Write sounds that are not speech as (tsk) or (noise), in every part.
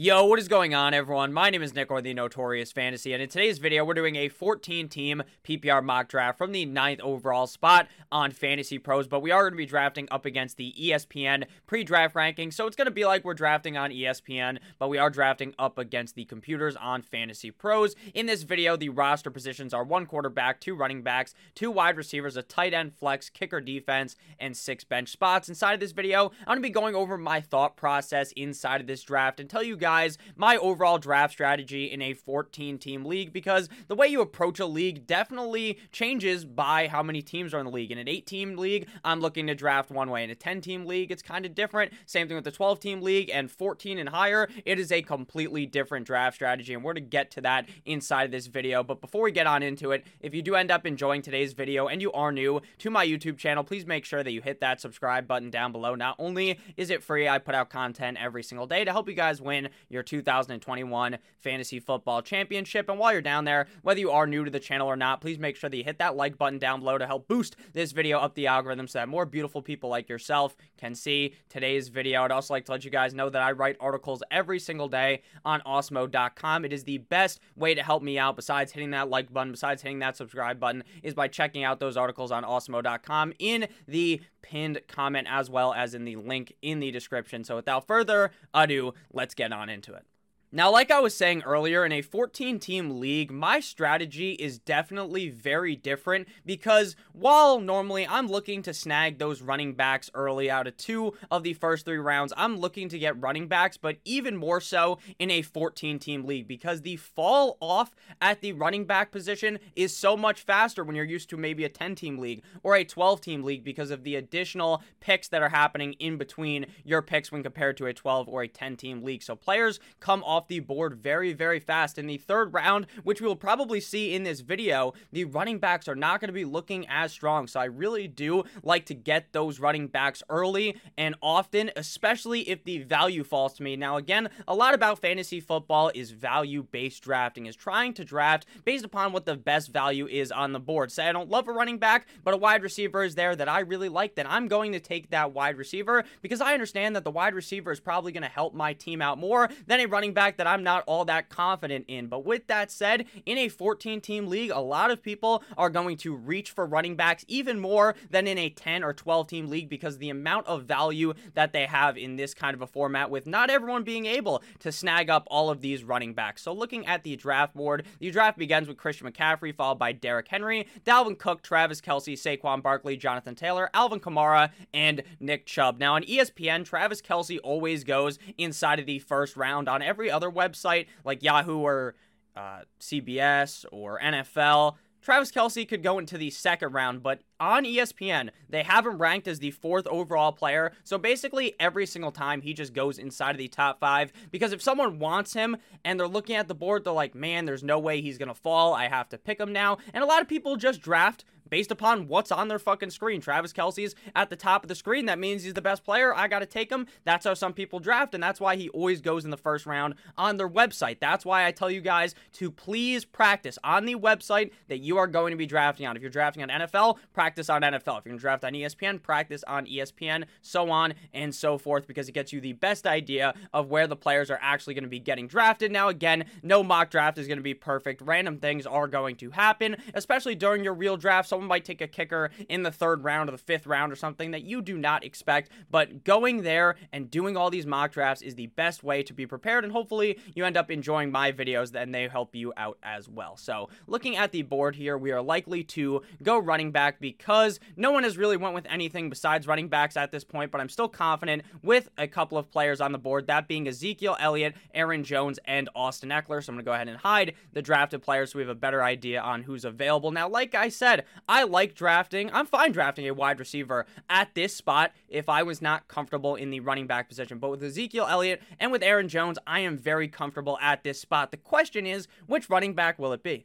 Yo, what is going on, everyone? My name is Nick or the Notorious Fantasy, and in today's video, we're doing a 14 team PPR mock draft from the ninth overall spot on Fantasy Pros. But we are going to be drafting up against the ESPN pre draft ranking, so it's going to be like we're drafting on ESPN, but we are drafting up against the computers on Fantasy Pros. In this video, the roster positions are one quarterback, two running backs, two wide receivers, a tight end flex, kicker defense, and six bench spots. Inside of this video, I'm going to be going over my thought process inside of this draft and tell you guys guys my overall draft strategy in a 14 team league because the way you approach a league definitely changes by how many teams are in the league. In an 8 team league, I'm looking to draft one way. In a 10 team league, it's kind of different. Same thing with the 12 team league and 14 and higher, it is a completely different draft strategy. And we're to get to that inside of this video. But before we get on into it, if you do end up enjoying today's video and you are new to my YouTube channel, please make sure that you hit that subscribe button down below. Not only is it free, I put out content every single day to help you guys win your 2021 Fantasy Football Championship. And while you're down there, whether you are new to the channel or not, please make sure that you hit that like button down below to help boost this video up the algorithm so that more beautiful people like yourself can see today's video. I'd also like to let you guys know that I write articles every single day on osmo.com. It is the best way to help me out besides hitting that like button, besides hitting that subscribe button, is by checking out those articles on osmo.com in the pinned comment as well as in the link in the description. So without further ado, let's get on into it. Now, like I was saying earlier, in a 14 team league, my strategy is definitely very different because while normally I'm looking to snag those running backs early out of two of the first three rounds, I'm looking to get running backs, but even more so in a 14 team league because the fall off at the running back position is so much faster when you're used to maybe a 10 team league or a 12 team league because of the additional picks that are happening in between your picks when compared to a 12 or a 10 team league. So players come off off the board very, very fast. In the third round, which we will probably see in this video, the running backs are not going to be looking as strong. So I really do like to get those running backs early and often, especially if the value falls to me. Now, again, a lot about fantasy football is value based drafting, is trying to draft based upon what the best value is on the board. Say I don't love a running back, but a wide receiver is there that I really like, then I'm going to take that wide receiver because I understand that the wide receiver is probably going to help my team out more than a running back that I'm not all that confident in. But with that said, in a 14 team league, a lot of people are going to reach for running backs even more than in a 10 or 12 team league because the amount of value that they have in this kind of a format with not everyone being able to snag up all of these running backs. So looking at the draft board, the draft begins with Christian McCaffrey, followed by Derrick Henry, Dalvin Cook, Travis Kelce, Saquon Barkley, Jonathan Taylor, Alvin Kamara, and Nick Chubb. Now on ESPN, Travis Kelce always goes inside of the first round. On every other website like Yahoo or uh, CBS or NFL, Travis Kelce could go into the second round, but on ESPN, they have him ranked as the fourth overall player. So basically, every single time he just goes inside of the top five. Because if someone wants him and they're looking at the board, they're like, man, there's no way he's going to fall. I have to pick him now. And a lot of people just draft based upon what's on their fucking screen. Travis Kelce's at the top of the screen. That means he's the best player. I got to take him. That's how some people draft, and that's why he always goes in the first round on their website. That's why I tell you guys to please practice on the website that you are going to be drafting on. If you're drafting on NFL, practice on NFL. If you're going to draft on ESPN, practice on ESPN, so on and so forth, because it gets you the best idea of where the players are actually going to be getting drafted. Now, again, no mock draft is going to be perfect. Random things are going to happen, especially during your real draft. So someone might take a kicker in the third round or the fifth round or something that you do not expect. But going there and doing all these mock drafts is the best way to be prepared. And hopefully you end up enjoying my videos and they help you out as well. So looking at the board here, we are likely to go running back because no one has really went with anything besides running backs at this point, but I'm still confident with a couple of players on the board, that being Ezekiel Elliott, Aaron Jones, and Austin Ekeler. So I'm going to go ahead and hide the drafted players so we have a better idea on who's available. Now, like I said, I like drafting. I'm fine drafting a wide receiver at this spot if I was not comfortable in the running back position. But with Ezekiel Elliott and with Aaron Jones, I am very comfortable at this spot. The question is, which running back will it be?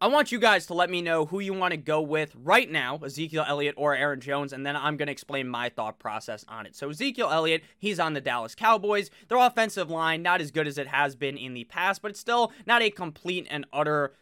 I want you guys to let me know who you want to go with right now, Ezekiel Elliott or Aaron Jones, and then I'm going to explain my thought process on it. So, Ezekiel Elliott, he's on the Dallas Cowboys. Their offensive line, not as good as it has been in the past, but it's still not a complete and utter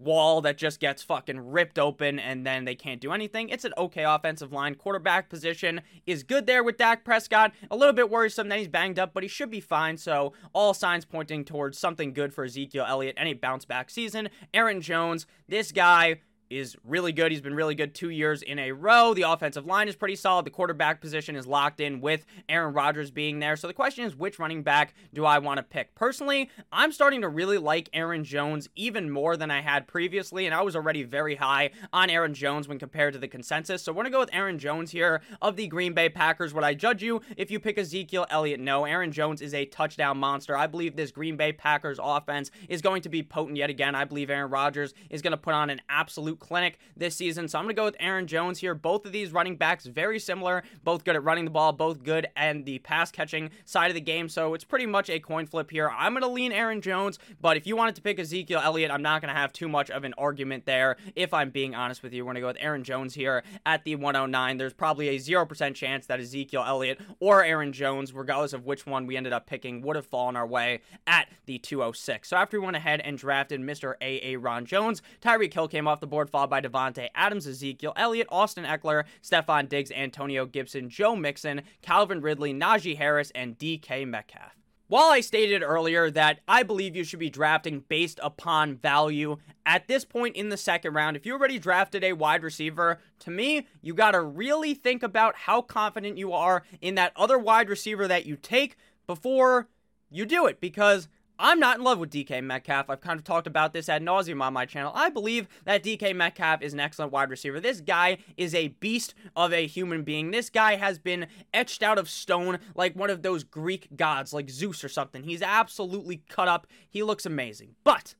wall that just gets fucking ripped open and then they can't do anything. It's an okay offensive line. Quarterback position is good there with Dak Prescott. A little bit worrisome that he's banged up, but he should be fine. So all signs pointing towards something good for Ezekiel Elliott and a bounce back season. Aaron Jones, this guy is really good. He's been really good two years in a row. The offensive line is pretty solid. The quarterback position is locked in with Aaron Rodgers being there. So the question is, which running back do I want to pick? Personally, I'm starting to really like Aaron Jones even more than I had previously, and I was already very high on Aaron Jones when compared to the consensus. So we're going to go with Aaron Jones here of the Green Bay Packers. Would I judge you if you pick Ezekiel Elliott? No. Aaron Jones is a touchdown monster. I believe this Green Bay Packers offense is going to be potent yet again. I believe Aaron Rodgers is going to put on an absolute clinic this season. So I'm going to go with Aaron Jones here. Both of these running backs very similar, both good at running the ball, both good and the pass catching side of the game. So it's pretty much a coin flip here. I'm going to lean Aaron Jones, but if you wanted to pick Ezekiel Elliott, I'm not going to have too much of an argument there. If I'm being honest with you, we're going to go with Aaron Jones here at the 109. There's probably a 0% chance that Ezekiel Elliott or Aaron Jones, regardless of which one we ended up picking, would have fallen our way at the 206. So after we went ahead and drafted Mr. A.A. Ron Jones, Tyreek Hill came off the board, followed by Davante Adams, Ezekiel Elliott, Austin Ekeler, Stefon Diggs, Antonio Gibson, Joe Mixon, Calvin Ridley, Najee Harris, and DK Metcalf. While I stated earlier that I believe you should be drafting based upon value, at this point in the second round, if you already drafted a wide receiver, to me, you got to really think about how confident you are in that other wide receiver that you take before you do it because I'm not in love with DK Metcalf. I've kind of talked about this ad nauseum on my channel. I believe that DK Metcalf is an excellent wide receiver. This guy is a beast of a human being. This guy has been etched out of stone like one of those Greek gods, like Zeus or something. He's absolutely cut up. He looks amazing. But,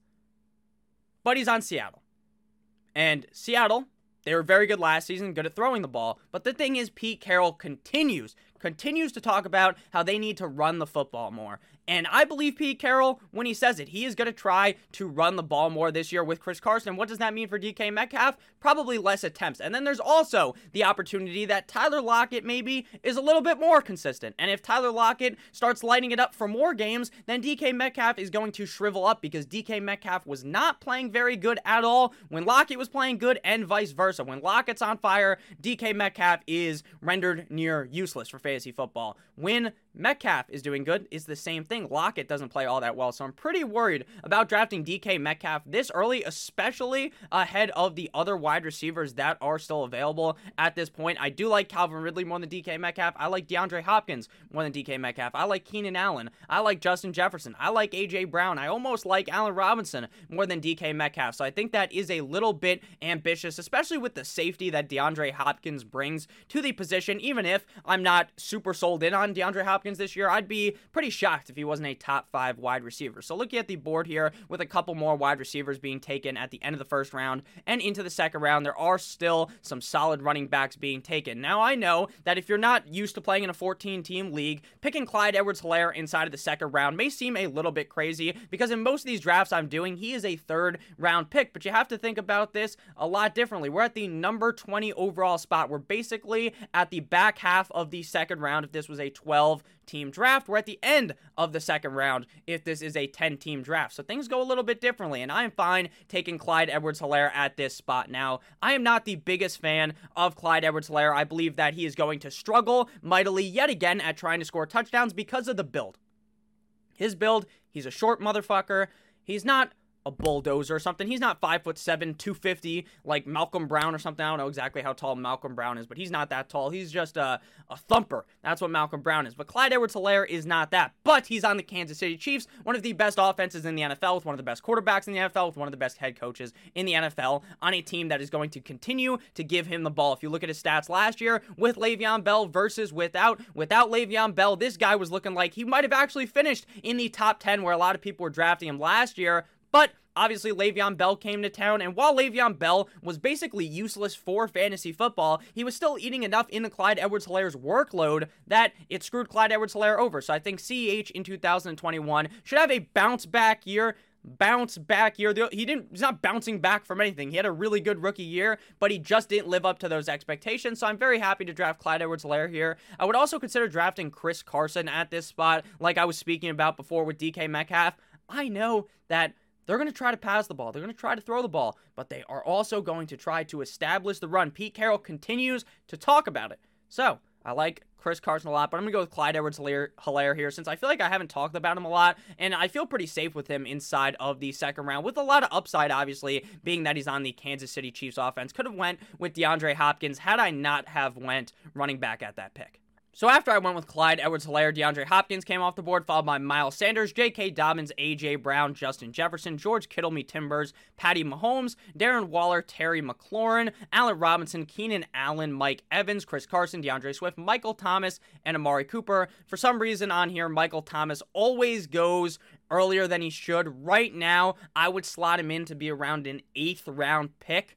but he's on Seattle. And Seattle, they were very good last season, good at throwing the ball. But the thing is, Pete Carroll continues, continues to talk about how they need to run the football more. And I believe Pete Carroll when he says it. He is going to try to run the ball more this year with Chris Carson. What does that mean for DK Metcalf? Probably less attempts. And then there's also the opportunity that Tyler Lockett maybe is a little bit more consistent. And if Tyler Lockett starts lighting it up for more games, then DK Metcalf is going to shrivel up because DK Metcalf was not playing very good at all when Lockett was playing good and vice versa. When Lockett's on fire, DK Metcalf is rendered near useless for fantasy football. When Metcalf is doing good, it's the same thing. Lockett doesn't play all that well, so I'm pretty worried about drafting DK Metcalf this early, especially ahead of the other wide receivers that are still available at this point. I do like Calvin Ridley more than DK Metcalf. I like DeAndre Hopkins more than DK Metcalf. I like Keenan Allen. I like Justin Jefferson. I like AJ Brown. I almost like Allen Robinson more than DK Metcalf. So I think that is a little bit ambitious, especially with the safety that DeAndre Hopkins brings to the position. Even if I'm not super sold in on DeAndre Hopkins Hopkins this year, I'd be pretty shocked if he wasn't a top five wide receiver. So looking at the board here with a couple more wide receivers being taken at the end of the first round and into the second round, there are still some solid running backs being taken. Now I know that if you're not used to playing in a 14 team league, picking Clyde Edwards Helaire inside of the second round may seem a little bit crazy because in most of these drafts I'm doing, he is a third round pick, but you have to think about this a lot differently. We're at the number 20 overall spot. We're basically at the back half of the second round if this was a 12 team draft. We're at the end of the second round if this is a 10 team draft. So things go a little bit differently, and I'm fine taking Clyde Edwards Helaire at this spot. Now, I am not the biggest fan of Clyde Edwards Helaire. I believe that he is going to struggle mightily yet again at trying to score touchdowns because of the build. His build, he's a short motherfucker. He's not a bulldozer or something. He's not five foot seven, 250 like Malcolm Brown or something. I don't know exactly how tall Malcolm Brown is, but he's not that tall. He's just a, a thumper. That's what Malcolm Brown is. But Clyde Edwards Helaire is not that. But he's on the Kansas City Chiefs, one of the best offenses in the NFL, with one of the best quarterbacks in the NFL, with one of the best head coaches in the NFL, on a team that is going to continue to give him the ball. If you look at his stats last year with Le'Veon Bell versus without, without Le'Veon Bell, this guy was looking like he might have actually finished in the top 10 where a lot of people were drafting him last year. But obviously Le'Veon Bell came to town, and while Le'Veon Bell was basically useless for fantasy football, he was still eating enough into Clyde Edwards Helaire's workload that it screwed Clyde Edwards Helaire over. So I think CEH in 2021 should have a bounce back year bounce back year. He didn't he's not bouncing back from anything. He had a really good rookie year, but he just didn't live up to those expectations. So I'm very happy to draft Clyde Edwards Helaire here. I would also consider drafting Chris Carson at this spot, like I was speaking about before with DK Metcalf. I know that they're going to try to pass the ball. They're going to try to throw the ball, but they are also going to try to establish the run. Pete Carroll continues to talk about it. So I like Chris Carson a lot, but I'm going to go with Clyde Edwards Helaire here since I feel like I haven't talked about him a lot, and I feel pretty safe with him inside of the second round with a lot of upside, obviously, being that he's on the Kansas City Chiefs offense. Could have went with DeAndre Hopkins had I not have went running back at that pick. So after I went with Clyde Edwards Helaire, DeAndre Hopkins came off the board, followed by Miles Sanders, J.K. Dobbins, A.J. Brown, Justin Jefferson, George Kittle, me Timbers, Patty Mahomes, Darren Waller, Terry McLaurin, Allen Robinson, Keenan Allen, Mike Evans, Chris Carson, D'Andre Swift, Michael Thomas, and Amari Cooper. For some reason on here, Michael Thomas always goes earlier than he should. Right now, I would slot him in to be around an eighth round pick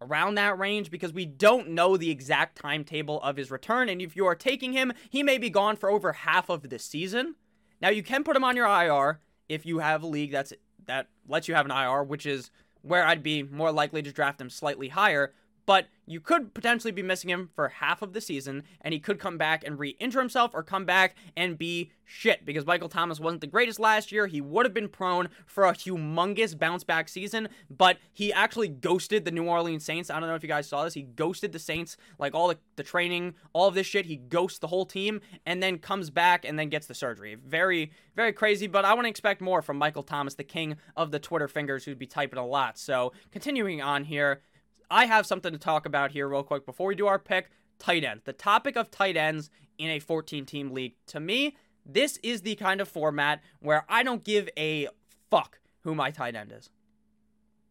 around that range because we don't know the exact timetable of his return. And if you are taking him, he may be gone for over half of the season. Now you can put him on your IR if you have a league that's that lets you have an IR, which is where I'd be more likely to draft him slightly higher but you could potentially be missing him for half of the season, and he could come back and re injure himself or come back and be shit because Michael Thomas wasn't the greatest last year. He would have been prone for a humongous bounce back season, but he actually ghosted the New Orleans Saints. I don't know if you guys saw this. He ghosted the Saints, like all the, the training, all of this shit. He ghosts the whole team and then comes back and then gets the surgery. Very, very crazy, but I want to expect more from Michael Thomas, the king of the Twitter fingers who'd be typing a lot. So continuing on here. I have something to talk about here, real quick, before we do our pick tight end. The topic of tight ends in a 14 team league. To me, this is the kind of format where I don't give a fuck who my tight end is.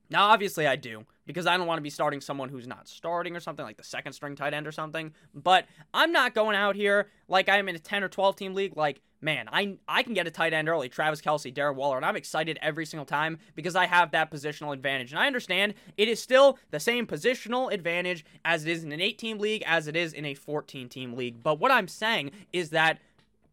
Now, obviously, I do because I don't want to be starting someone who's not starting or something like the second string tight end or something. But I'm not going out here like I'm in a 10 or 12 team league. Like, man, I I can get a tight end early, Travis Kelce, Darren Waller, and I'm excited every single time because I have that positional advantage. And I understand it is still the same positional advantage as it is in an 18 team league as it is in a 14 team league. But what I'm saying is that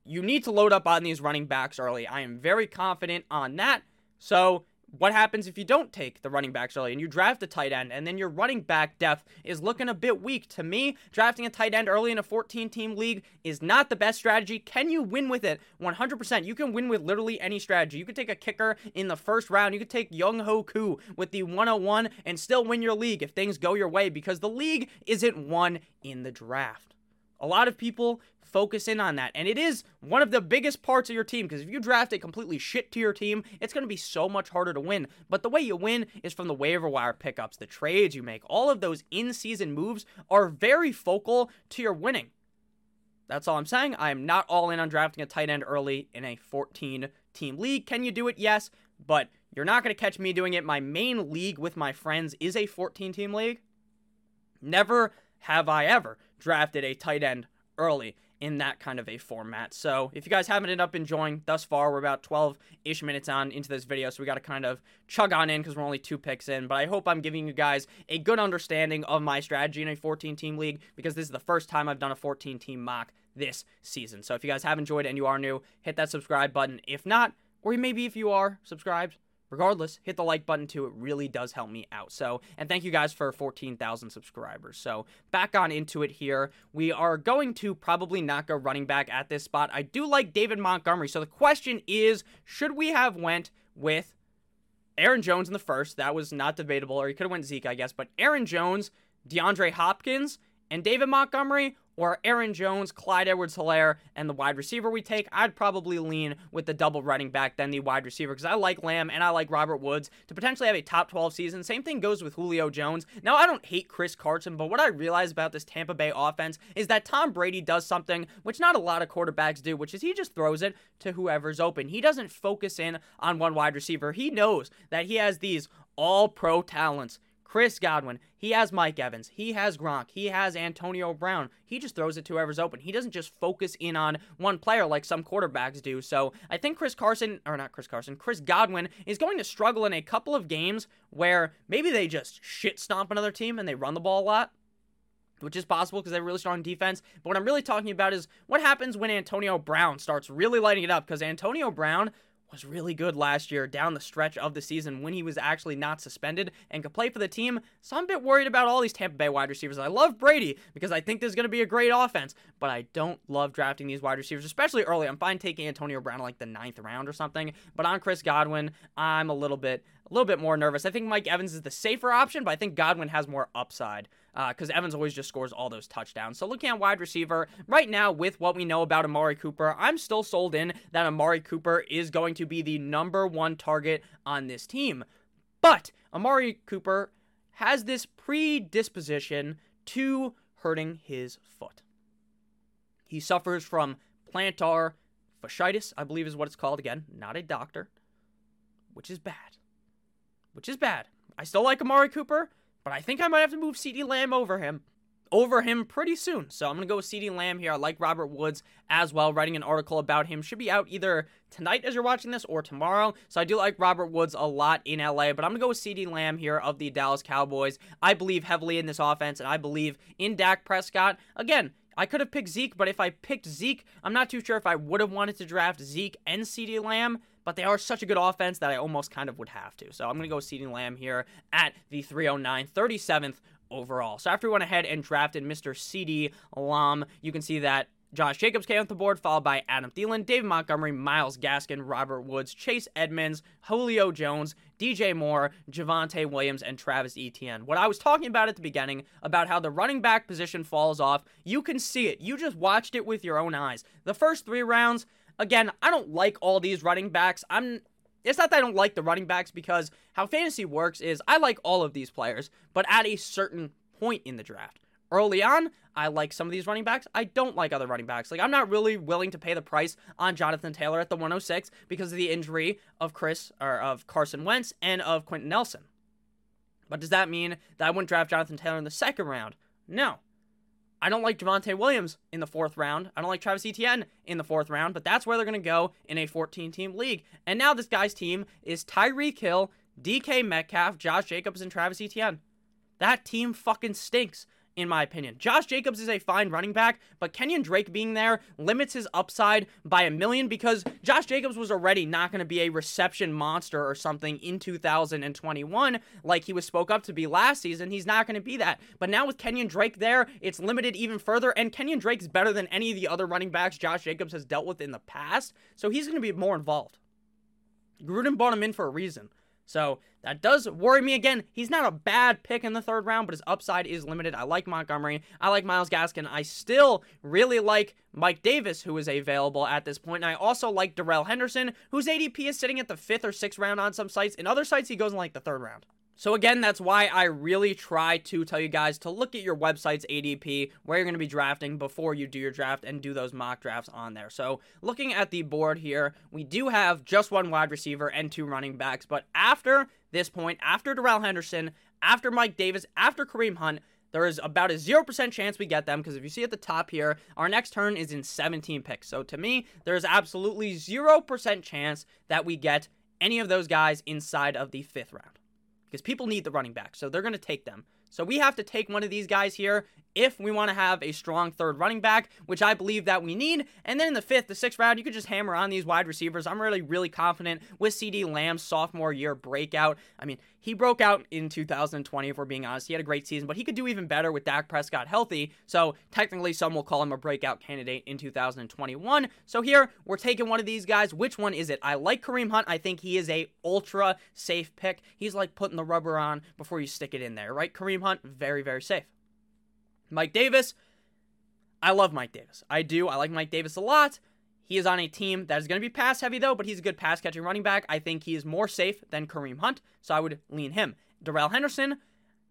you need to load up on these running backs early. I am very confident on that. So what happens if you don't take the running back early and you draft a tight end and then your running back depth is looking a bit weak? To me, drafting a tight end early in a 14 team league is not the best strategy. Can you win with it? 100%. You can win with literally any strategy. You could take a kicker in the first round. You could take Younghoe Koo with the 101 and still win your league if things go your way because the league isn't won in the draft. A lot of people focus in on that. And it is one of the biggest parts of your team because if you draft a completely shit to your team, it's going to be so much harder to win. But the way you win is from the waiver wire pickups, the trades you make. All of those in season moves are very focal to your winning. That's all I'm saying. I am not all in on drafting a tight end early in a 14 team league. Can you do it? Yes, but you're not going to catch me doing it. My main league with my friends is a 14 team league. Never have I ever drafted a tight end early in that kind of a format. So if you guys haven't ended up enjoying thus far, we're about 12 ish minutes on into this video, so we got to kind of chug on in because we're only two picks in. But I hope I'm giving you guys a good understanding of my strategy in a 14 team league because this is the first time I've done a 14 team mock this season. So if you guys have enjoyed and you are new, hit that subscribe button. If not, or maybe if you are subscribed, regardless, hit the like button too. It really does help me out. So, and thank you guys for 14,000 subscribers. So, back on into it here. We are going to probably not go running back at this spot. I do like David Montgomery. So, the question is, should we have went with Aaron Jones in the first? That was not debatable, or he could have went Zeke, I guess. But Aaron Jones, DeAndre Hopkins, and David Montgomery, or Aaron Jones, Clyde Edwards Helaire, and the wide receiver we take, I'd probably lean with the double running back than the wide receiver because I like Lamb and I like Robert Woods to potentially have a top 12 season. Same thing goes with Julio Jones. Now, I don't hate Chris Carson, but what I realize about this Tampa Bay offense is that Tom Brady does something which not a lot of quarterbacks do, which is he just throws it to whoever's open. He doesn't focus in on one wide receiver. He knows that he has these all pro talents Chris Godwin, he has Mike Evans, he has Gronk, he has Antonio Brown. He just throws it to whoever's open. He doesn't just focus in on one player like some quarterbacks do. So I think Chris Carson, or not Chris Carson, Chris Godwin is going to struggle in a couple of games where maybe they just shit stomp another team and they run the ball a lot which is possible because they have really strong defense. But what I'm really talking about is what happens when Antonio Brown starts really lighting it up because Antonio Brown was really good last year down the stretch of the season when he was actually not suspended and could play for the team. So I'm a bit worried about all these Tampa Bay wide receivers. I love Brady because I think there's going to be a great offense, but I don't love drafting these wide receivers, especially early. I'm fine taking Antonio Brown like the ninth round or something, but on Chris Godwin, I'm a little bit a little bit more nervous. I think Mike Evans is the safer option, but I think Godwin has more upside because uh, Evans always just scores all those touchdowns. So looking at wide receiver right now, with what we know about Amari Cooper, I'm still sold in that Amari Cooper is going to be the number one target on this team. But Amari Cooper has this predisposition to hurting his foot. He suffers from plantar fasciitis, I believe is what it's called. Again, not a doctor, which is bad. Which is bad. I still like Amari Cooper, but I think I might have to move CeeDee Lamb over him. Over him pretty soon. So I'm going to go with CeeDee Lamb here. I like Robert Woods as well. Writing an article about him should be out either tonight as you're watching this or tomorrow. So I do like Robert Woods a lot in LA, but I'm going to go with CeeDee Lamb here of the Dallas Cowboys. I believe heavily in this offense, and I believe in Dak Prescott. Again, I could have picked Zeke, but if I picked Zeke, I'm not too sure if I would have wanted to draft Zeke and CeeDee Lamb but they are such a good offense that I almost kind of would have to. So I'm going to go with CeeDee Lamb here at the 309, 37th overall. So after we went ahead and drafted Mr. CeeDee Lamb, you can see that Josh Jacobs came off the board, followed by Adam Thielen, David Montgomery, Myles Gaskin, Robert Woods, Chase Edmonds, Julio Jones, DJ Moore, Javonte Williams, and Travis Etienne. What I was talking about at the beginning, about how the running back position falls off, you can see it. You just watched it with your own eyes. The first three rounds, Again, I don't like all these running backs. I'm it's not that I don't like the running backs because how fantasy works is I like all of these players, but at a certain point in the draft. Early on, I like some of these running backs. I don't like other running backs. Like I'm not really willing to pay the price on Jonathan Taylor at the 106 because of the injury of Chris or of Carson Wentz and of Quenton Nelson. But does that mean that I wouldn't draft Jonathan Taylor in the second round? No. I don't like Javonte Williams in the fourth round. I don't like Travis Etienne in the fourth round, but that's where they're going to go in a 14 team league. And now this guy's team is Tyreek Hill, DK Metcalf, Josh Jacobs, and Travis Etienne. That team fucking stinks in my opinion. Josh Jacobs is a fine running back, but Kenyan Drake being there limits his upside by a million because Josh Jacobs was already not going to be a reception monster or something in 2021 like he was spoke up to be last season. He's not going to be that. But now with Kenyan Drake there, it's limited even further, and Kenyan Drake's better than any of the other running backs Josh Jacobs has dealt with in the past, so he's going to be more involved. Gruden brought him in for a reason. So that does worry me again. He's not a bad pick in the third round, but his upside is limited. I like Montgomery. I like Myles Gaskin. I still really like Mike Davis, who is available at this point. And I also like Darrell Henderson, whose ADP is sitting at the fifth or sixth round on some sites. In other sites, he goes in like the third round. So again, that's why I really try to tell you guys to look at your website's ADP, where you're going to be drafting before you do your draft and do those mock drafts on there. So looking at the board here, we do have just one wide receiver and two running backs, but after this point, after Darrell Henderson, after Mike Davis, after Kareem Hunt, there is about a 0% chance we get them because if you see at the top here, our next turn is in 17 picks. So to me, there is absolutely 0% chance that we get any of those guys inside of the fifth round because people need the running back, so they're going to take them. So we have to take one of these guys here if we want to have a strong third running back, which I believe that we need. And then in the fifth, the sixth round, you could just hammer on these wide receivers. I'm really, really confident with CeeDee Lamb's sophomore year breakout. I mean, he broke out in 2020, if we're being honest. He had a great season, but he could do even better with Dak Prescott healthy. So technically, some will call him a breakout candidate in 2021. So here, we're taking one of these guys. Which one is it? I like Kareem Hunt. I think he is a ultra safe pick. He's like putting the rubber on before you stick it in there, right? Kareem Hunt, very, very safe. Mike Davis, I love Mike Davis. I do. I like Mike Davis a lot. He is on a team that is going to be pass heavy, though, but he's a good pass catching running back. I think he is more safe than Kareem Hunt, so I would lean him. Darrell Henderson,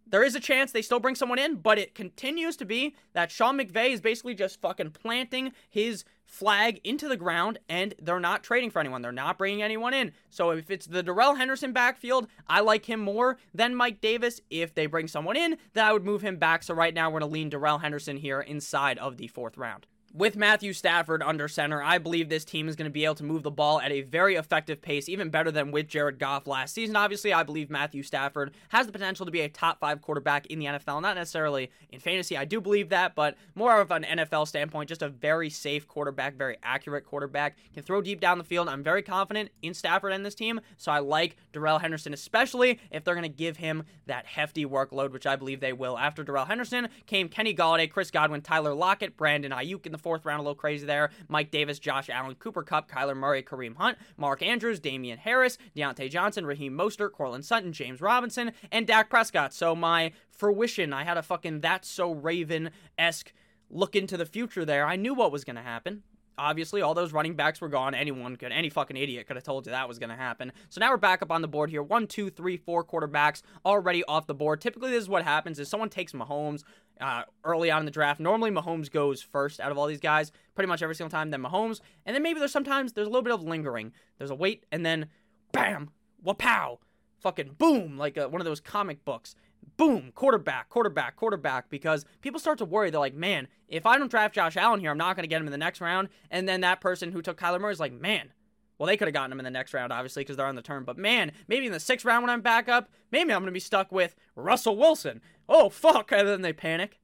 there is a chance they still bring someone in, but it continues to be that Sean McVay is basically just fucking planting his flag into the ground and they're not trading for anyone. They're not bringing anyone in. So if it's the Darrell Henderson backfield, I like him more than Mike Davis. If they bring someone in, then I would move him back. So right now we're going to lean Darrell Henderson here inside of the fourth round. With Matthew Stafford under center, I believe this team is going to be able to move the ball at a very effective pace, even better than with Jared Goff last season. Obviously, I believe Matthew Stafford has the potential to be a top five quarterback in the NFL. Not necessarily in fantasy, I do believe that, but more of an NFL standpoint, just a very safe quarterback, very accurate quarterback, can throw deep down the field. I'm very confident in Stafford and this team, so I like Darrell Henderson, especially if they're going to give him that hefty workload, which I believe they will. After Darrell Henderson came Kenny Golladay, Chris Godwin, Tyler Lockett, Brandon Aiyuk in the fourth round, a little crazy there. Mike Davis, Josh Allen, Cooper Kupp, Kyler Murray, Kareem Hunt, Mark Andrews, Damien Harris, Diontae Johnson, Raheem Mostert, Courtland Sutton, James Robinson, and Dak Prescott. So my fruition, I had a fucking That's So Raven esque look into the future there. I knew what was going to happen. Obviously, all those running backs were gone. Anyone could, any fucking idiot could have told you that was going to happen. So now we're back up on the board here. One, two, three, four quarterbacks already off the board. Typically, this is what happens: is someone takes Mahomes uh, early on in the draft. Normally, Mahomes goes first out of all these guys, pretty much every single time. Then Mahomes, and then maybe there's sometimes there's a little bit of lingering. There's a wait, and then, bam, wapow, fucking boom, like a, one of those comic books boom, quarterback, quarterback, quarterback, because people start to worry. They're like, man, if I don't draft Josh Allen here, I'm not going to get him in the next round. And then that person who took Kyler Murray is like, man, well, they could have gotten him in the next round, obviously, because they're on the turn. But man, maybe in the sixth round when I'm back up, maybe I'm going to be stuck with Russell Wilson. Oh, fuck. And then they panic.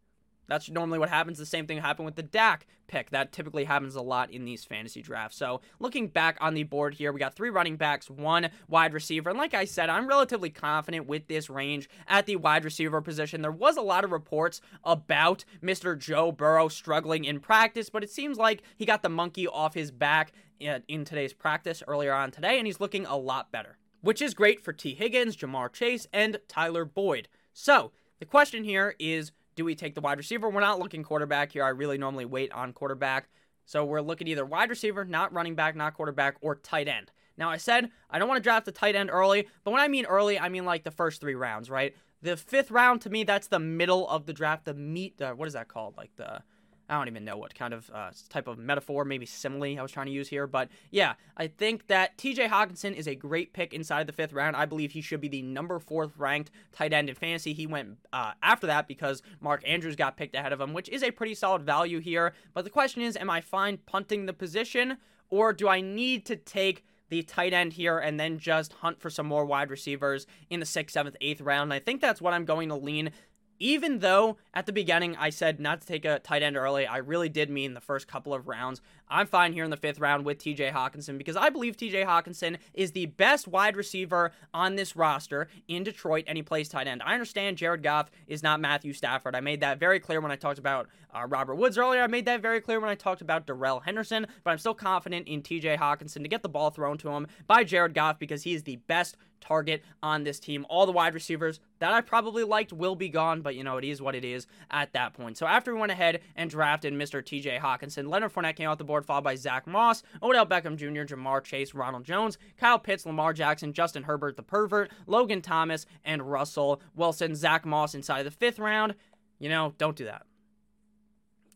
That's normally what happens. The same thing happened with the Dak pick. That typically happens a lot in these fantasy drafts. So looking back on the board here, we got three running backs, one wide receiver. And like I said, I'm relatively confident with this range at the wide receiver position. There was a lot of reports about Mr. Joe Burrow struggling in practice, but it seems like he got the monkey off his back in today's practice earlier on today, and he's looking a lot better, which is great for Tee Higgins, Ja'Marr Chase, and Tyler Boyd. So the question here is do we take the wide receiver? We're not looking quarterback here. I really normally wait on quarterback. So we're looking either wide receiver, not running back, not quarterback, or tight end. Now, I said I don't want to draft a tight end early, but when I mean early, I mean like the first three rounds, right? The fifth round, to me, that's the middle of the draft. The meat, uh, what is that called? Like the I don't even know what kind of uh, type of metaphor, maybe simile I was trying to use here. But yeah, I think that TJ Hockenson is a great pick inside the fifth round. I believe he should be the number fourth ranked tight end in fantasy. He went uh, after that because Mark Andrews got picked ahead of him, which is a pretty solid value here. But the question is, am I fine punting the position or do I need to take the tight end here and then just hunt for some more wide receivers in the sixth, seventh, eighth round. And I think that's what I'm going to lean even though at the beginning I said not to take a tight end early, I really did mean the first couple of rounds. I'm fine here in the fifth round with TJ Hockenson because I believe TJ Hockenson is the best wide receiver on this roster in Detroit and he plays tight end. I understand Jared Goff is not Matthew Stafford. I made that very clear when I talked about uh, Robert Woods earlier. I made that very clear when I talked about Darrell Henderson, but I'm still confident in TJ Hockenson to get the ball thrown to him by Jared Goff because he is the best target on this team. All the wide receivers that I probably liked will be gone, but you know, it is what it is at that point. So after we went ahead and drafted Mr. TJ Hockenson, Leonard Fournette came out the board, followed by Zach Moss, Odell Beckham Jr., Ja'Marr Chase, Ronald Jones, Kyle Pitts, Lamar Jackson, Justin Herbert, the pervert, Logan Thomas, and Russell Wilson. Zach Moss inside the fifth round. You know, don't do that.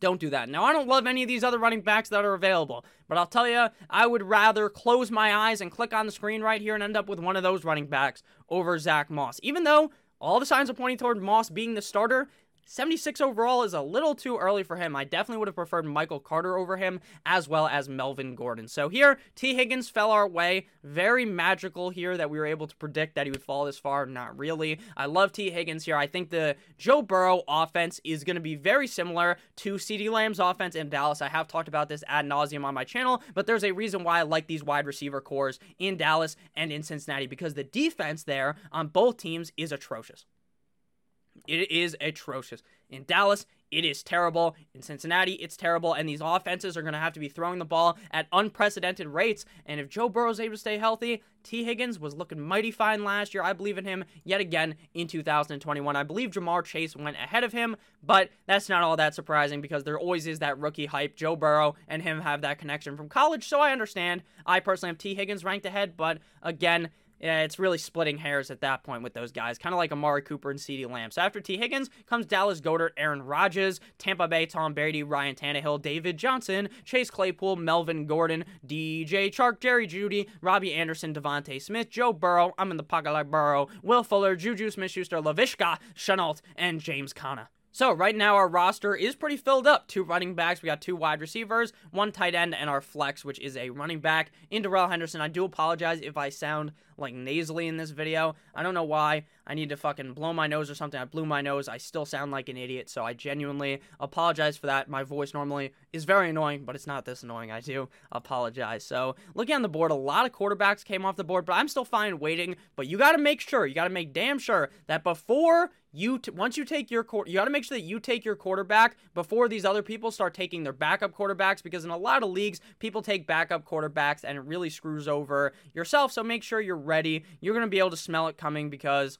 Don't do that. Now, I don't love any of these other running backs that are available, but I'll tell you, I would rather close my eyes and click on the screen right here and end up with one of those running backs over Zach Moss. Even though all the signs are pointing toward Moss being the starter, 76 overall is a little too early for him. I definitely would have preferred Michael Carter over him, as well as Melvin Gordon. So here, Tee Higgins fell our way. Very magical here that we were able to predict that he would fall this far. Not really. I love Tee Higgins here. I think the Joe Burrow offense is going to be very similar to CeeDee Lamb's offense in Dallas. I have talked about this ad nauseum on my channel, but there's a reason why I like these wide receiver cores in Dallas and in Cincinnati because the defense there on both teams is atrocious. It is atrocious. In Dallas, it is terrible. In Cincinnati, it's terrible. And these offenses are going to have to be throwing the ball at unprecedented rates. And if Joe Burrow is able to stay healthy, Tee Higgins was looking mighty fine last year. I believe in him yet again in 2021. I believe Ja'Marr Chase went ahead of him, but that's not all that surprising because there always is that rookie hype. Joe Burrow and him have that connection from college, so I understand. I personally have Tee Higgins ranked ahead, but again, yeah, it's really splitting hairs at that point with those guys, kind of like Amari Cooper and CeeDee Lamb. So after Tee Higgins comes Dallas Goedert, Aaron Rodgers, Tampa Bay Tom Brady, Ryan Tannehill, David Johnson, Chase Claypool, Melvin Gordon, DJ Chark, Jerry Jeudy, Robbie Anderson, DeVonta Smith, Joe Burrow, I'm in the pocket like Burrow, Will Fuller, Juju Smith-Schuster, Laviska Shenault, and James Conner. So right now our roster is pretty filled up. Two running backs, we got two wide receivers, one tight end, and our flex, which is a running back in Darrell Henderson. I do apologize if I sound like nasally in this video. I don't know why. I need to fucking blow my nose or something. I blew my nose. I still sound like an idiot, so I genuinely apologize for that. My voice normally is very annoying, but it's not this annoying. I do apologize. So looking on the board, a lot of quarterbacks came off the board, but I'm still fine waiting. But you got to make sure, you got to make damn sure that before you t- once you take your you got to make sure that you take your quarterback before these other people start taking their backup quarterbacks because in a lot of leagues people take backup quarterbacks and it really screws over yourself so make sure you're ready you're going to be able to smell it coming because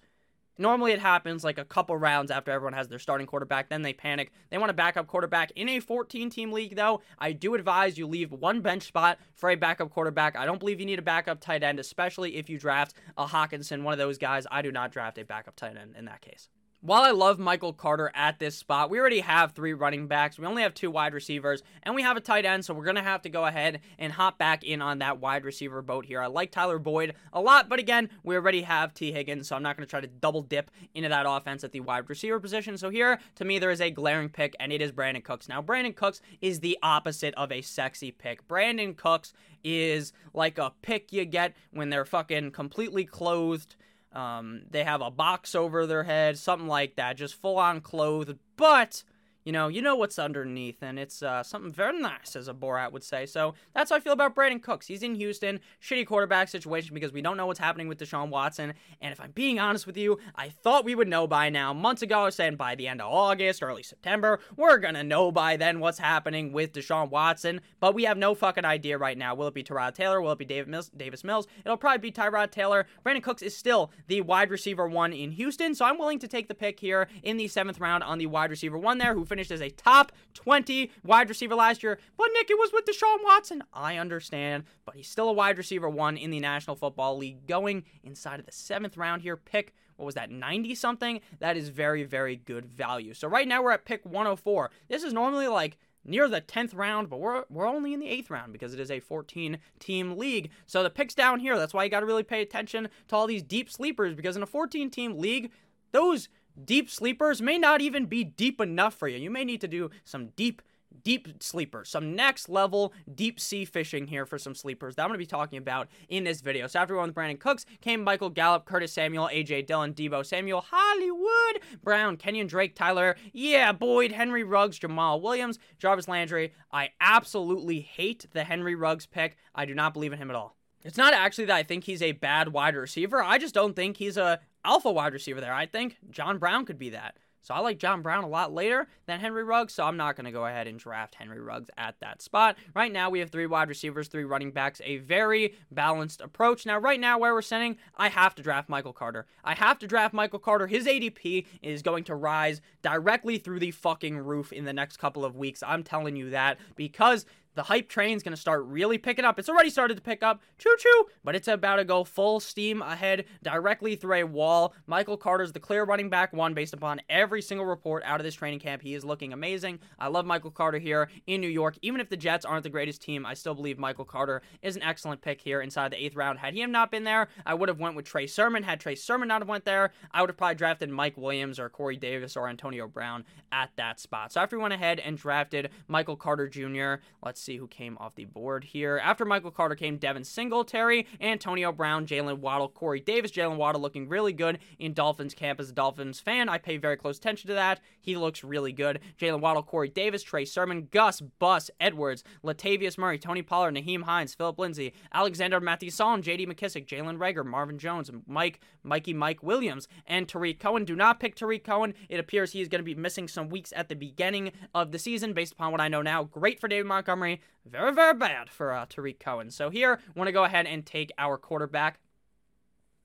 Normally it happens like a couple rounds after everyone has their starting quarterback, then they panic. They want a backup quarterback. In a 14 team league, though, I do advise you leave one bench spot for a backup quarterback. I don't believe you need a backup tight end, especially if you draft a Hockenson, one of those guys. I do not draft a backup tight end in that case. While I love Michael Carter at this spot, we already have three running backs. We only have two wide receivers, and we have a tight end, so we're going to have to go ahead and hop back in on that wide receiver boat here. I like Tyler Boyd a lot, but again, we already have Tee Higgins, so I'm not going to try to double dip into that offense at the wide receiver position. So here, to me, there is a glaring pick, and it is Brandin Cooks. Now, Brandin Cooks is the opposite of a sexy pick. Brandin Cooks is like a pick you get when they're fucking completely clothed um, they have a box over their head, something like that, just full on clothed, but you know, you know what's underneath, and it's uh, something very nice, as a Borat would say. So that's how I feel about Brandin Cooks. He's in Houston, shitty quarterback situation because we don't know what's happening with Deshaun Watson. And if I'm being honest with you, I thought we would know by now. Months ago, I was saying by the end of August, early September, we're gonna know by then what's happening with Deshaun Watson. But we have no fucking idea right now. Will it be Tyrod Taylor? Will it be David Mills, Davis Mills? It'll probably be Tyrod Taylor. Brandin Cooks is still the wide receiver one in Houston, so I'm willing to take the pick here in the seventh round on the wide receiver one there, who finished as a top 20 wide receiver last year. But Nick, it was with Deshaun Watson. I understand, but he's still a wide receiver one in the National Football League going inside of the seventh round here. Pick what was that 90 something that is very very good value so right now we're at pick 104 this is normally like near the 10th round but we're we're only in the 8th round because it is a 14 team league so the picks down here that's why you got to really pay attention to all these deep sleepers because in a 14 team league those deep sleepers may not even be deep enough for you. You may need to do some deep deep sleepers, some next level deep sea fishing here for some sleepers that I'm going to be talking about in this video. So after we went with Brandin Cooks, came Michael Gallup, Curtis Samuel, AJ Dillon, Deebo Samuel, Hollywood Brown, Kenyan Drake, Tyler, yeah, Boyd, Henry Ruggs, Jamaal Williams, Jarvis Landry. I absolutely hate the Henry Ruggs pick. I do not believe in him at all. It's not actually that I think he's a bad wide receiver. I just don't think he's a alpha wide receiver there. I think John Brown could be that. So I like John Brown a lot later than Henry Ruggs, so I'm not going to go ahead and draft Henry Ruggs at that spot. Right now, we have three wide receivers, three running backs, a very balanced approach. Now, right now, where we're sitting, I have to draft Michael Carter. I have to draft Michael Carter. His ADP is going to rise directly through the fucking roof in the next couple of weeks. I'm telling you that because the hype train's going to start really picking up. It's already started to pick up, choo choo, but it's about to go full steam ahead directly through a wall. Michael Carter's the clear running back one based upon every single report out of this training camp. He is looking amazing. I love Michael Carter here in New York. Even if the Jets aren't the greatest team, I still believe Michael Carter is an excellent pick here inside the eighth round. Had he not been there, I would have went with Trey Sermon. Had Trey Sermon not have went there, I would have probably drafted Mike Williams or Corey Davis or Antonio Brown at that spot. So after we went ahead and drafted Michael Carter Jr., let's see who came off the board here. After Michael Carter came Devin Singletary, Antonio Brown, Jaylen Waddle, Corey Davis. Jaylen Waddle looking really good in Dolphins camp as a Dolphins fan. I pay very close attention to that. He looks really good. Jaylen Waddle, Corey Davis, Trey Sermon, Gus, Bus, Edwards, Latavius Murray, Tony Pollard, Nyheim Hines, Philip Lindsay, Alexander Mattison, J.D. McKissic, Jalen Reagor, Marvin Jones, Mike, Mikey Mike Williams, and Tarik Cohen. Do not pick Tarik Cohen. It appears he is going to be missing some weeks at the beginning of the season based upon what I know now. Great for David Montgomery. Very, very bad for uh, Tarik Cohen. So here, want to go ahead and take our quarterback.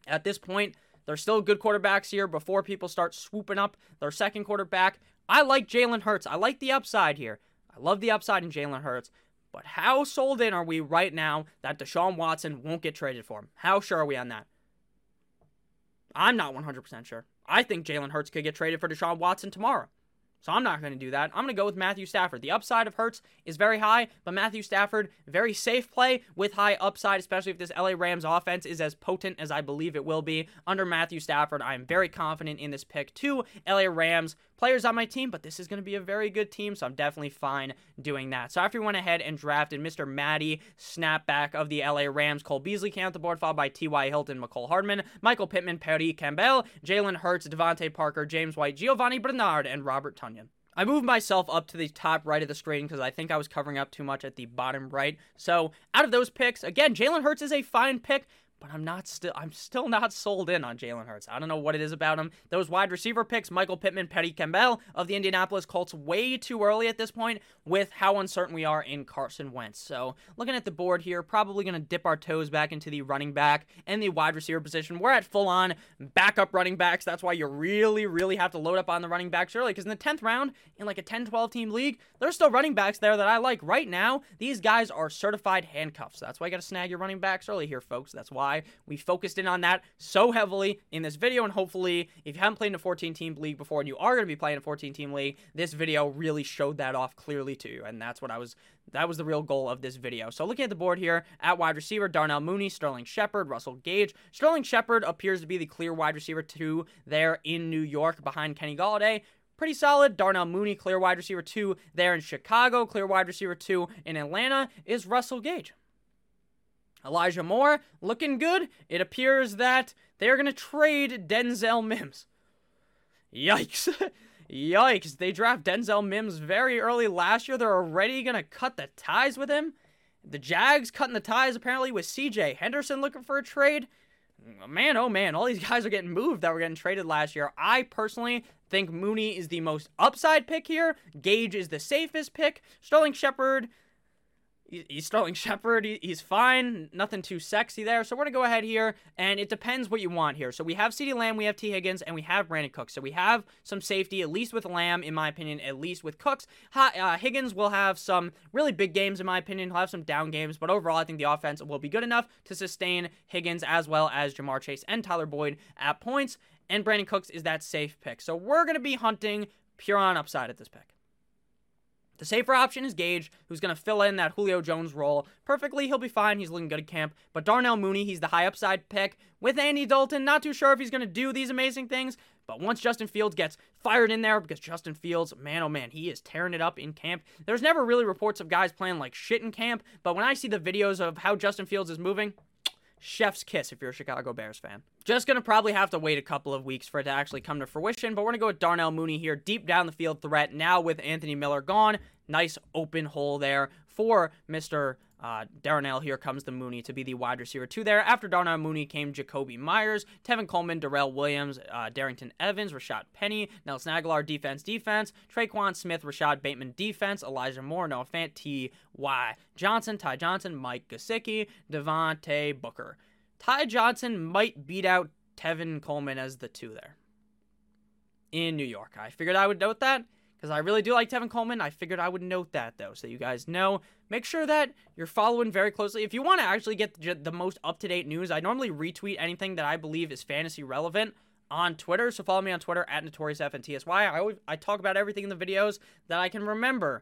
At this point, there's still good quarterbacks here before people start swooping up their second quarterback. I like Jalen Hurts. I like the upside here. I love the upside in Jalen Hurts. But how sold in are we right now that Deshaun Watson won't get traded for him? How sure are we on that? I'm not 100% sure. I think Jalen Hurts could get traded for Deshaun Watson tomorrow. So I'm not going to do that. I'm going to go with Matthew Stafford. The upside of Hurts is very high, but Matthew Stafford, very safe play with high upside, especially if this LA Rams offense is as potent as I believe it will be under Matthew Stafford. I am very confident in this pick. Two LA Rams players on my team, but this is going to be a very good team, so I'm definitely fine doing that. So after we went ahead and drafted Mr. Matty, snapback of the LA Rams, Cole Beasley came out the board, followed by T.Y. Hilton, Mecole Hardman, Michael Pittman, Parris Campbell, Jalen Hurts, DeVante Parker, James White, Giovani Bernard, and Robert Tonyan. I moved myself up to the top right of the screen because I think I was covering up too much at the bottom right. So out of those picks, again, Jalen Hurts is a fine pick, but I'm not still I'm still not sold in on Jalen Hurts. I don't know what it is about him. Those wide receiver picks, Michael Pittman, Parris Campbell of the Indianapolis Colts, way too early at this point with how uncertain we are in Carson Wentz. So looking at the board here, probably gonna dip our toes back into the running back and the wide receiver position. We're at full on backup running backs. That's why you really, really have to load up on the running backs early. Because in the 10th round, in like a 10-12 team league, there's still running backs there that I like. Right now, these guys are certified handcuffs. That's why you gotta snag your running backs early here, folks. That's why we focused in on that so heavily in this video. And hopefully, if you haven't played in a 14 team league before and you are going to be playing a 14 team league, this video really showed that off clearly to you. And that's what I was, that was the real goal of this video. So looking at the board here, at wide receiver, Darnell Mooney, Sterling Shepard, Russell Gage. Sterling Shepard appears to be the clear wide receiver two there in New York behind Kenny Golladay pretty solid. Darnell Mooney, clear wide receiver two there in Chicago. Clear wide receiver two in Atlanta is Russell Gage. Elijah Moore looking good. It appears that they are going to trade Denzel Mims. Yikes. (laughs) Yikes. They draft Denzel Mims very early last year. They're already going to cut the ties with him. The Jags cutting the ties apparently with CJ Henderson looking for a trade. Man, oh man, all these (laughs) guys are getting moved that were getting traded last year. I personally think Mooney is the most upside pick here. Gage is the safest pick. Sterling Shepard he's Sterling (laughs) Shepard. he's fine. Nothing too sexy there. So we're going to go ahead here, and it depends what you want here. So we have CeeDee Lamb, we have Tee Higgins, and we have Brandin Cooks. So we have some safety, at least with Lamb, in my opinion, at least with Cooks. Uh, Higgins will have some really big games, in my opinion. He'll have some down games, but overall, I think the offense will be good enough to sustain Higgins as well as Ja'Marr Chase and Tyler Boyd at points. And Brandin Cooks is that safe pick. So we're going to be hunting pure on upside at this pick. The safer option is Gage, who's going to fill in that Julio Jones role perfectly. He'll be fine. He's looking good at camp. But Darnell Mooney, he's the high upside pick with Andy Dalton. Not too sure if he's going to do these amazing things. But once Justin Fields gets fired in there, because Justin Fields, man, oh man, he is tearing it up in camp. There's never really reports of guys playing like shit in camp. But when I see the videos of how Justin Fields is moving, (tsk) chef's kiss if you're a Chicago Bears fan. Just gonna probably have to wait a couple of weeks for it to actually come to fruition, but we're gonna go with Darnell Mooney here, deep down the field threat. Now with Anthony Miller gone, nice open hole there for Mr. Uh, Darnell, here comes the Mooney to be the wide receiver two there. After Darnell Mooney came Jakobi Meyers, Tevin Coleman, Darrel Williams, uh, Darrynton Evans, Rashaad Penny, Nelson Agholor, defense, defense, Tre'Quan Smith, Rashod Bateman, defense, Elijah Moore, Noah Fant, T.Y. Johnson, Ty Johnson, Mike Gesicki, Devontae Booker. Ty Johnson might beat out Tevin Coleman as the two there in New York. I figured I would note that because I really do like Tevin Coleman. I figured I would note that though, so you guys know. Make sure that you're following very closely. If you want to actually get the most up to date news, I normally retweet anything that I believe is fantasy relevant on Twitter. So follow me on Twitter at NotoriousFNTSY. I always I talk about everything in the videos that I can remember.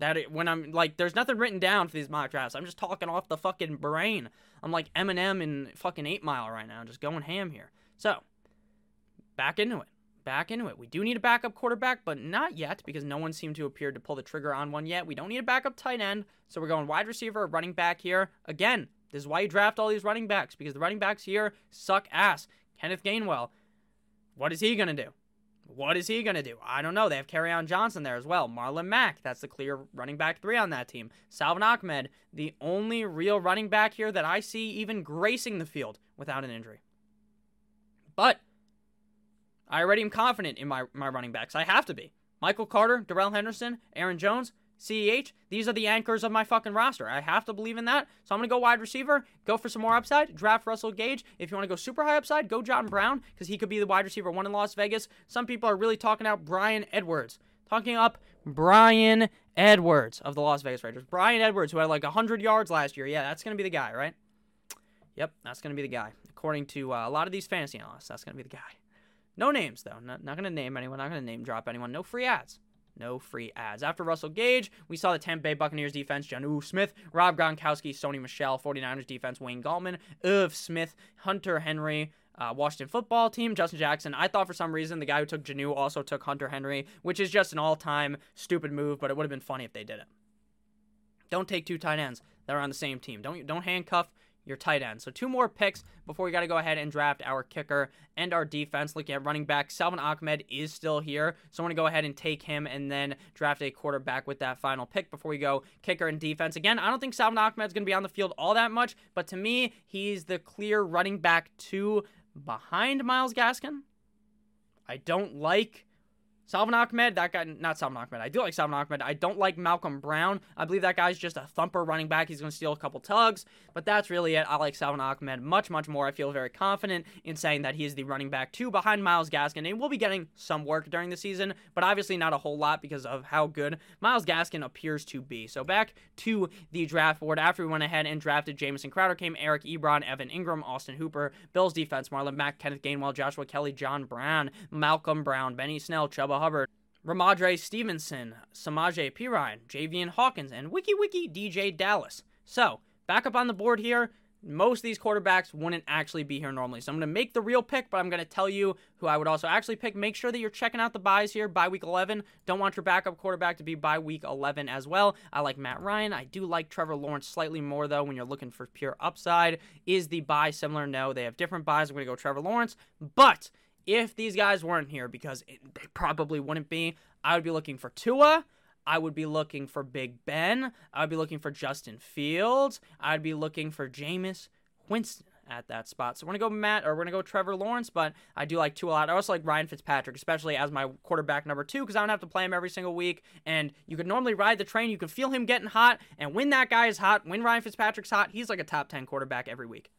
That it, when I'm like, there's nothing written down for these mock drafts. I'm just talking off the fucking brain. I'm like Eminem in fucking Eight Mile right now, just going ham here. So, back into it. Back into it. We do need a backup quarterback, but not yet because no one seemed to appear to pull the trigger on one yet. We don't need a backup tight end, so we're going wide receiver, running back here. Again, this is why you draft all these running backs because the running backs here suck ass. Kenneth Gainwell, what is he going to do? What is he going to do? I don't know. They have Kerryon Johnson there as well. Marlon Mack, that's the clear running back three on that team. Salvon Ahmed, the only real running back here that I see even gracing the field without an injury. But I already am confident in my, my running backs. I have to be. Michael Carter, Darrell Henderson, Aaron Jones, CEH, these are the anchors of my fucking roster. I have to believe in that. So I'm going to go wide receiver, go for some more upside, draft Russell Gage. If you want to go super high upside, go John Brown because he could be the wide receiver one in Las Vegas. Some people are really talking out Bryan Edwards. Talking up Bryan Edwards of the Las Vegas Raiders. Bryan Edwards, who had like 100 yards last year. Yeah, that's going to be the guy, right? Yep, that's going to be the guy. According to uh, a lot of these fantasy analysts, that's going to be the guy. No names, though. Not, not going to name anyone. Not going to name drop anyone. No free ads. No free ads. After Russell Gage, we saw the Tampa Bay Buccaneers defense, Jonnu Smith, Rob Gronkowski, Sony Michel, 49ers defense, Wayne Gallman, Irv Smith, Hunter Henry, uh, Washington football team, Justin Jackson. I thought for some reason the guy who took Jonnu also took Hunter Henry, which is just an all time stupid move, but it would have been funny if they did it. Don't take two tight ends that are on the same team. Don't don't handcuff your tight end. So two more picks before we got to go ahead and draft our kicker and our defense. Looking at running back, Salvon Ahmed is still here, so I'm going to go ahead and take him and then draft a quarterback with that final pick before we go kicker and defense. Again, I don't think Salvon Ahmed's going to be on the field all that much, but to me, he's the clear running back two behind Myles Gaskin. I don't like Salvon Ahmed, that guy, not Salvon Ahmed. I do like Salvon Ahmed. I don't like Malcolm Brown. I believe that guy's just a thumper running back. He's going to steal a couple tugs, but that's really it. I like Salvon Ahmed much, much more. I feel very confident in saying that he is the running back two behind Myles Gaskin, and we'll be getting some work during the season, but obviously not a whole lot because of how good Myles Gaskin appears to be. So back to the draft board. After we went ahead and drafted Jamison Crowder, came Eric Ebron, Evan Engram, Austin Hooper, Bills defense, Marlon Mack, Kenneth Gainwell, Joshua Kelley, John Brown, Malcolm Brown, Benny Snell, Chuba Hubbard, Rhamondre Stevenson, Samaje Perine, Javian Hawkins, and Wiki Wiki DeeJay Dallas. So, back up on the board here. Most of these quarterbacks wouldn't actually be here normally. So I'm going to make the real pick, but I'm going to tell you who I would also actually pick. Make sure that you're checking out the buys here by week 11. Don't want your backup quarterback to be by week 11 as well. I like Matt Ryan. I do like Trevor Lawrence slightly more, though, when you're looking for pure upside. Is the buy similar? No, they have different buys. I'm going to go Trevor Lawrence. But if these guys weren't here, because it, they probably wouldn't be, I would be looking for Tua. I would be looking for Big Ben. I would be looking for Justin Fields. I'd be looking for Jameis Winston at that spot. So we're gonna go Matt or we're gonna go Trevor Lawrence, but I do like Tua a lot. I also like Ryan Fitzpatrick, especially as my quarterback number two, because I don't have to play him every single week. And you could normally ride the train. You can feel him getting hot, and when that guy is hot, when Ryan Fitzpatrick's hot, he's like a top ten quarterback every week.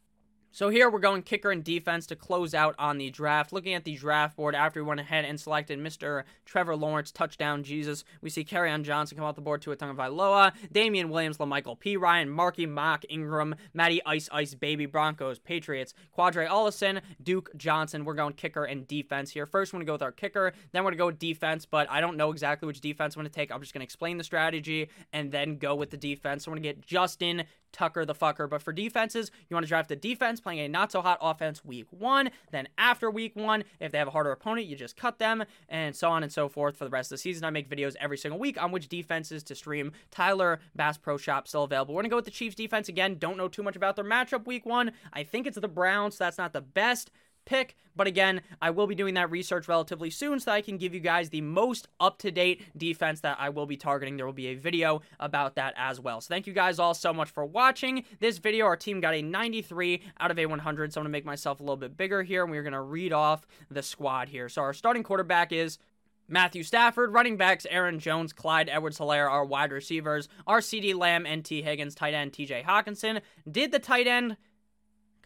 So here we're going kicker and defense to close out on the draft. Looking at the draft board after we went ahead and selected Mr. Trevor Lawrence, touchdown Jesus, we see Kerryon Johnson come off the board Tua Tagovailoa, Damien Williams, La'Mical Perine, Marky Mock, Ingram, Matty Ice Ice Baby, Broncos, Patriots, Qadree Ollison, Duke Johnson. We're going kicker and defense here. First, we're going to go with our kicker, then we're going to go with defense, but I don't know exactly which defense I'm going to take. I'm just going to explain the strategy and then go with the defense. So we're going to get Justin Tucker the fucker. But for defenses, you want to draft a defense playing a not so hot offense week one. Then after week one, if they have a harder opponent, you just cut them, and so on and so forth for the rest of the season. I make videos every single week on which defenses to stream. Tyler Bass Pro Shop still available. We're gonna go with the Chiefs defense again. Don't know too much about their matchup week one. I think it's the Browns, so that's not the best pick. But again, I will be doing that research relatively soon so that I can give you guys the most up to date defense that I will be targeting. There will be a video about that as well. So thank you guys all so much for watching this video. Our team got a 93 out of a 100. So I'm going to make myself a little bit bigger here and we're going to read off the squad here. So our starting quarterback is Matthew Stafford, running backs Aaron Jones, Clyde Edwards Helaire, our wide receivers, CeeDee Lamb, and Tee Higgins, tight end TJ Hockenson. Did the tight end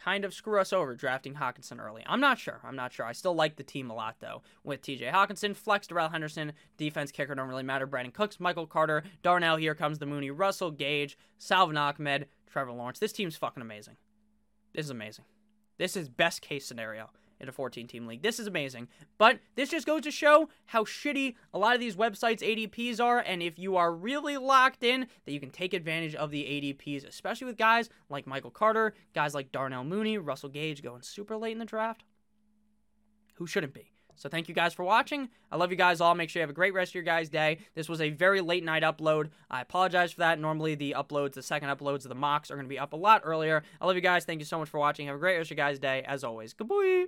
kind of screw us over drafting Hockenson early. I'm not sure. I'm not sure. I still like the team a lot though. With TJ Hockenson, flex Darrell Henderson, defense kicker don't really matter. Brandin Cooks, Michael Carter, Darnell. Here comes the Mooney, Russell Gage, Salvon Ahmed, Trevor Lawrence. This team's fucking amazing. This is amazing. This is best case scenario in a 14 team league. This is amazing. But this just goes to show how shitty a lot of these websites' ADPs are. And if you are really locked in, that you can take advantage of the ADPs, especially with guys like Michael Carter, guys like Darnell Mooney, Russell Gage going super late in the draft. Who shouldn't be? So thank you guys for watching. I love you guys all. Make sure you have a great rest of your guys' day. This was a very late night upload. I apologize for that. Normally the uploads, the second uploads of the mocks are going to be up a lot earlier. I love you guys. Thank you so much for watching. Have a great rest of your guys' day. As always, goodbye.